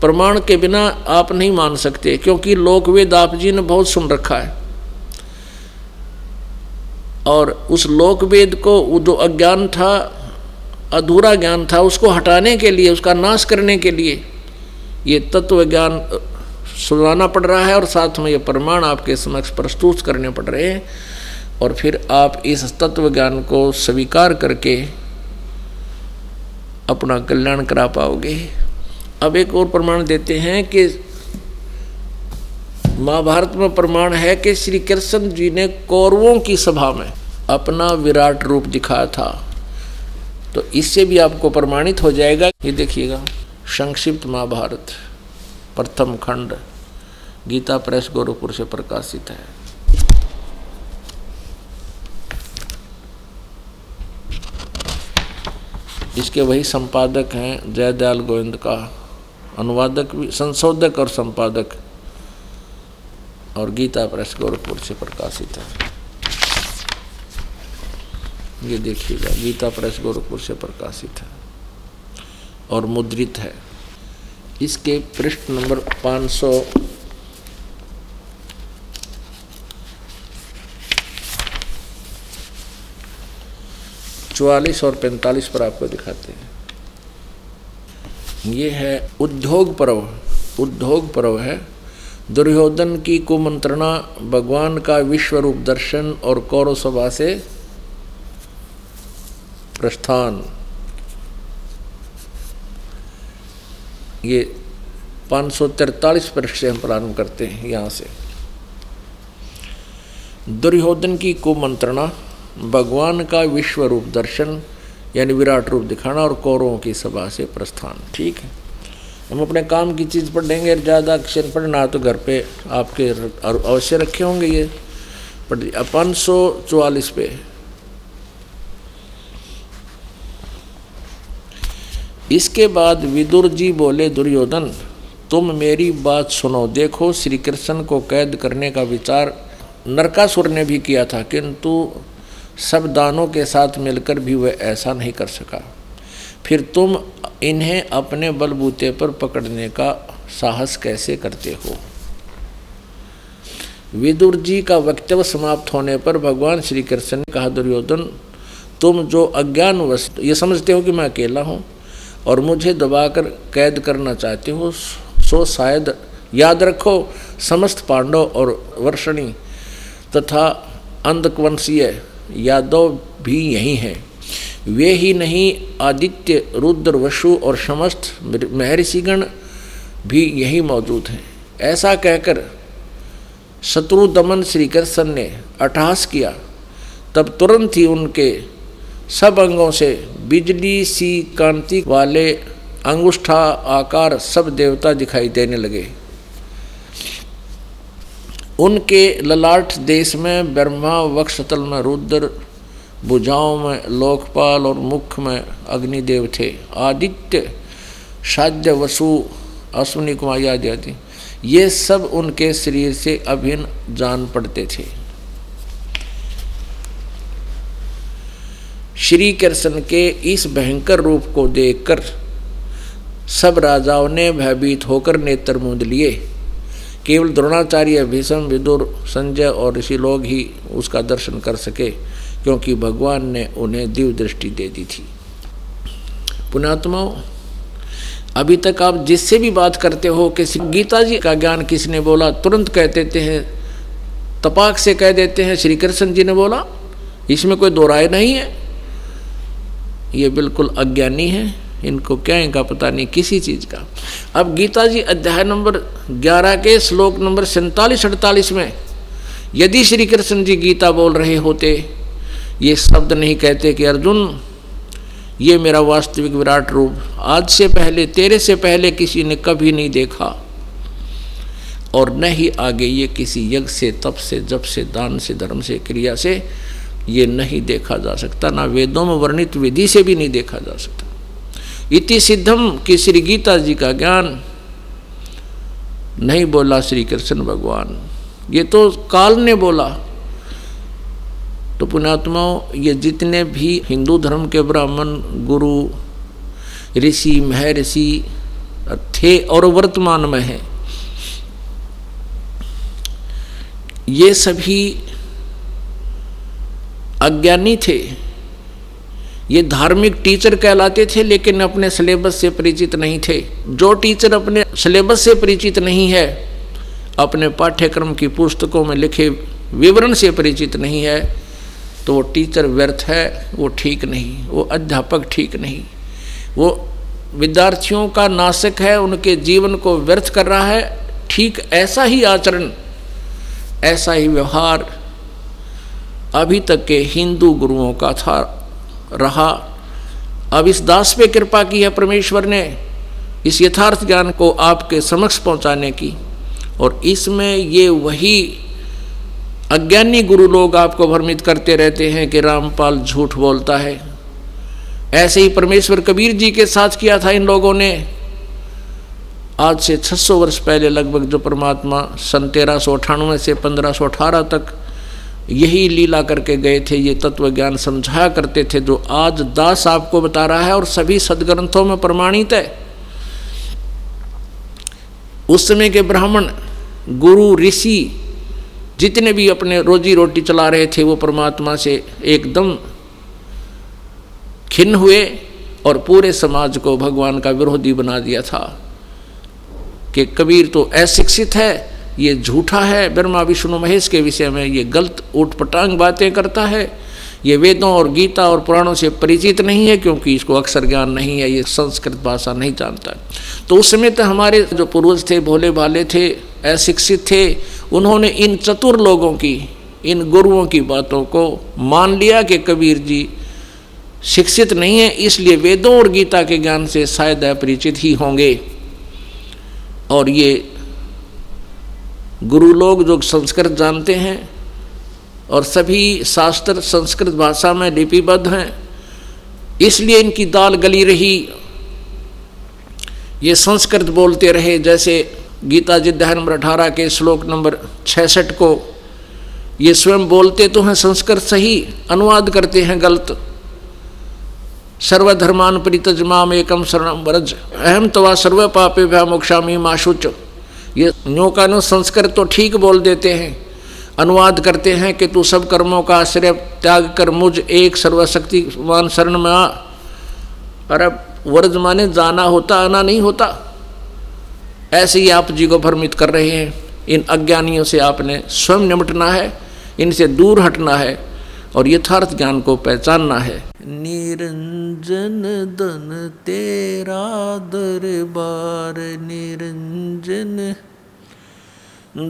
प्रमाण के बिना आप नहीं मान सकते, क्योंकि लोक वेद आप जी ने बहुत सुन रखा है। और उस लोक वेद को जो अज्ञान था, अधूरा ज्ञान था, उसको हटाने के लिए, उसका नाश करने के लिए ये तत्व ज्ञान सुनाना पड़ रहा है और साथ में ये प्रमाण आपके समक्ष प्रस्तुत करने पड़ रहे हैं। और फिर आप इस तत्व ज्ञान को स्वीकार करके अपना कल्याण करा पाओगे। अब एक और प्रमाण देते हैं कि महाभारत में प्रमाण है कि श्री कृष्ण जी ने कौरवों की सभा में अपना विराट रूप दिखाया था। तो इससे भी आपको प्रमाणित हो जाएगा। ये देखिएगा, संक्षिप्त महाभारत, प्रथम खंड, गीता प्रेस गोरखपुर से प्रकाशित है। इसके वही संपादक हैं जयदयाल गोविंद का। अनुवादक भी, संशोधक और संपादक। और गीता प्रेस गोरखपुर से प्रकाशित है। ये देखिएगा गीता प्रेस गोरखपुर से प्रकाशित है। और मुद्रित है। इसके पृष्ठ नंबर 500 चौवालीस और पैंतालीस पर आपको दिखाते हैं। ये है उद्योग पर्व। उद्योग पर्व है। दुर्योधन की कुमंत्रणा, भगवान का विश्व रूप दर्शन और कौरव सभा से प्रस्थान। ये पाँच सौ तैतालीस पृष्ठ से हम प्रारंभ करते हैं यहाँ से। दुर्योधन की कुमंत्रणा भगवान का विश्व रूप दर्शन, यानी विराट रूप दिखाना और कौरवों की सभा से प्रस्थान। ठीक है? हम अपने काम की चीज़ पढ़ेंगे ज़्यादा अक्षर पढ़ना तो घर पे आपके अवश्य रखे होंगे ये। पढ़ पाँच सौ चौवालीस पे। इसके बाद विदुर जी बोले, दुर्योधन, तुम मेरी बात सुनो। देखो श्री कृष्ण को कैद करने का विचार नरकासुर ने भी किया था, किंतु सब दानों के साथ मिलकर भी वह ऐसा नहीं कर सका। फिर तुम इन्हें अपने बलबूते पर पकड़ने का साहस कैसे करते हो? विदुर जी का वक्तव्य समाप्त होने पर भगवान श्री कृष्ण ने कहा, दुर्योधन, तुम जो अज्ञान वस्तु ये समझते हो कि मैं अकेला हूँ और मुझे दबाकर कैद करना चाहते हो, सो शायद याद रखो, समस्त पांडव और वर्षणी तथा अंधकवंशीय यादव भी यही हैं। वे ही नहीं, आदित्य, रुद्र वशु और समस्त महर्षिगण भी यही मौजूद हैं। ऐसा कहकर शत्रु दमन श्री कृष्ण ने अटहास किया। तब तुरंत ही उनके सब अंगों से बिजली सी कांति वाले अंगुष्ठा आकार सब देवता दिखाई देने लगे। उनके ललाट देश में ब्रह्मा, वक्षतल में रुद्र, भुजाओं में लोकपाल और मुख में अग्निदेव थे। आदित्य साध्य वसु अश्विनी कुमार आदि आदि, ये सब उनके शरीर से अभिन्न जान पड़ते थे। श्री कृष्ण के इस भयंकर रूप को देखकर सब राजाओं ने भयभीत होकर नेत्र मूंद लिए। केवल द्रोणाचार्य, भीषम, विदुर, संजय और ऋषि लोग ही उसका दर्शन कर सके, क्योंकि भगवान ने उन्हें दिव्य दृष्टि दे दी थी। पुणात्माओं अभी तक आप जिससे भी बात करते हो, कि गीता जी का ज्ञान किसने बोला, तुरंत कह देते हैं, तपाक से कह देते हैं श्री कृष्ण जी ने बोला, इसमें कोई दो राय नहीं है, ये बिल्कुल अज्ञानी है। इनको क्या इनका पता नहीं, किसी चीज़ का। अब गीता जी अध्याय नंबर 11 के श्लोक नंबर सैतालीस, अड़तालीस में, यदि श्री कृष्ण जी गीता बोल रहे होते, ये शब्द नहीं कहते कि, अर्जुन, ये मेरा वास्तविक विराट रूप, आज से पहले, तेरे से पहले किसी ने कभी नहीं देखा, और न ही आगे ये किसी यज्ञ से, तप से, जप से, दान से, धर्म से, क्रिया से, ये नहीं देखा जा सकता, ना वेदों में वर्णित विधि से भी नहीं देखा जा सकता। इति सिद्धम कि श्री गीता जी का ज्ञान। नहीं बोला श्री कृष्ण भगवान। ये तो काल ने बोला। तो पुणात्माओं ये जितने भी हिंदू धर्म के ब्राह्मण, गुरु, ऋषि, महर्षि, थे और वर्तमान में हैं, ये सभी अज्ञानी थे। ये धार्मिक टीचर कहलाते थे, लेकिन अपने सिलेबस से परिचित नहीं थे। जो टीचर अपने सिलेबस से परिचित नहीं है, अपने पाठ्यक्रम की पुस्तकों में लिखे विवरण से परिचित नहीं है तो वो टीचर व्यर्थ है, वो ठीक नहीं, वो अध्यापक ठीक नहीं। वो विद्यार्थियों का नाशक है, उनके जीवन को व्यर्थ कर रहा है। ठीक ऐसा ही आचरण, ऐसा ही व्यवहार अभी तक के हिंदू गुरुओं का था। रहा। अब इस दास पे कृपा की है परमेश्वर ने इस यथार्थ ज्ञान को आपके समक्ष पहुँचाने की। और इसमें ये वही अज्ञानी गुरु लोग आपको भ्रमित करते रहते हैं कि रामपाल झूठ बोलता है। ऐसे ही परमेश्वर कबीर जी के साथ किया था इन लोगों ने। आज से 600 वर्ष पहले लगभग जो परमात्मा सन तेरह सौ पंद्रह तक यही लीला करके गए थे, ये तत्व ज्ञान समझाया करते थे जो आज दास आपको बता रहा है और सभी सदग्रंथों में प्रमाणित है। उस समय के ब्राह्मण, गुरु, ऋषि जितने भी अपने रोजी रोटी चला रहे थे, वो परमात्मा से एकदम खिन्न हुए और पूरे समाज को भगवान का विरोधी बना दिया था कि कबीर तो अशिक्षित है ये झूठा है, ब्रह्मा, विष्णु, महेश के विषय में ये गलत उठपटांग बातें करता है। ये वेदों और गीता और पुराणों से परिचित नहीं है, क्योंकि इसको अक्सर ज्ञान नहीं है, ये संस्कृत भाषा नहीं जानता। तो उस समय तो हमारे जो पूर्वज थे भोले भाले थे, अशिक्षित थे, उन्होंने इन चतुर लोगों की, इन गुरुओं की बातों को मान लिया कि कबीर जी शिक्षित नहीं है, इसलिए वेदों और गीता के ज्ञान से शायद अपरिचित ही होंगे। और ये गुरु लोग जो संस्कृत जानते हैं और सभी शास्त्र संस्कृत भाषा में लिपिबद्ध हैं, इसलिए इनकी दाल गली रही। ये संस्कृत बोलते रहे, जैसे गीता जी नंबर अठारह के श्लोक नंबर छसठ को, ये स्वयं बोलते तो हैं, संस्कृत सही, अनुवाद करते हैं, गलत। सर्वधर्मान परितज माम एकम शरण व्रज अहम तवा सर्व पापे भया मोक्षामी माशुच ये नो का नो संस्कृत तो ठीक बोल देते हैं। अनुवाद करते हैं कि तू सब कर्मों का आश्रय त्याग कर, मुझ एक सर्वशक्तिमान शरण में आ। अरे वर्ज माने जाना होता, आना नहीं होता। ऐसे ही आप जी को भ्रमित कर रहे हैं। इन अज्ञानियों से आपने स्वयं निमटना है, इनसे दूर हटना है और यथार्थ ज्ञान को पहचानना है। निरंजन धन तेरा दरबार, निरंजन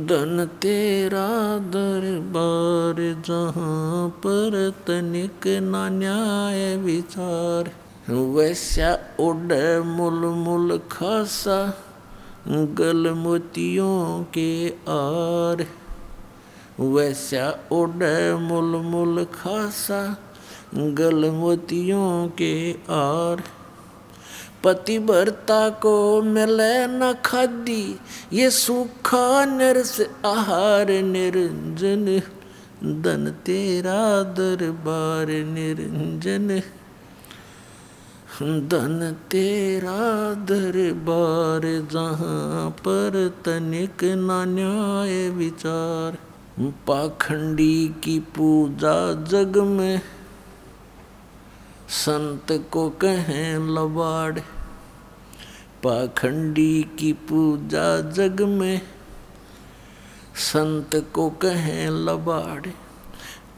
धन तेरा दरबार, जहाँ पर तनिक ना न्याय विचार। वैसा उड मुल मुल खासा, गल मोतियों के आर। वैसा उड मुल मुल खासा गल मोतियों के आर। पतिव्रता को मिले न खादी, ये सूखा नरस आहार निरंजन। धन तेरा दरबार निरंजन। धन तेरा दरबार जहाँ पर तनिक न न्याय विचार। पाखंडी की पूजा जग में संत को कहें लबाड़, पाखंडी की पूजा जग में। संत को कहें लबाड़,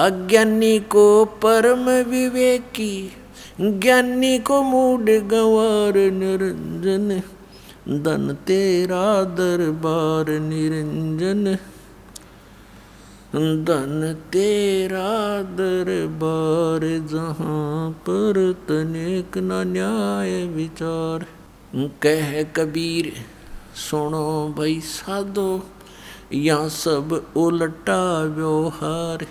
अज्ञानी को परम विवेकी, ज्ञानी को मूड गंवार निरंजन, धन तेरा दरबार निरंजन। धन तेरा दरबार जहाँ पर तनिक न न्याय विचार। कह कबीर, सुनो भाई साधो या सब उलटा व्यवहार।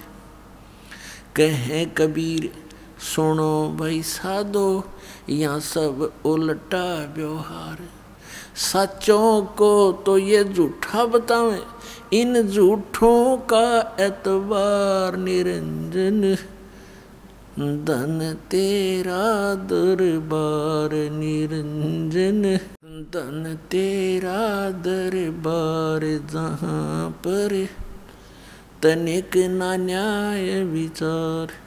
कह कबीर, सुनो भाई साधो या सब उलटा व्यवहार। सच्चों को तो ये झूठा बतावें इन झूठों का एतबार निरंजन, धन तेरा दरबार निरंजन, धन तेरा दरबार जहाँ पर तनिक ना न्याय विचार।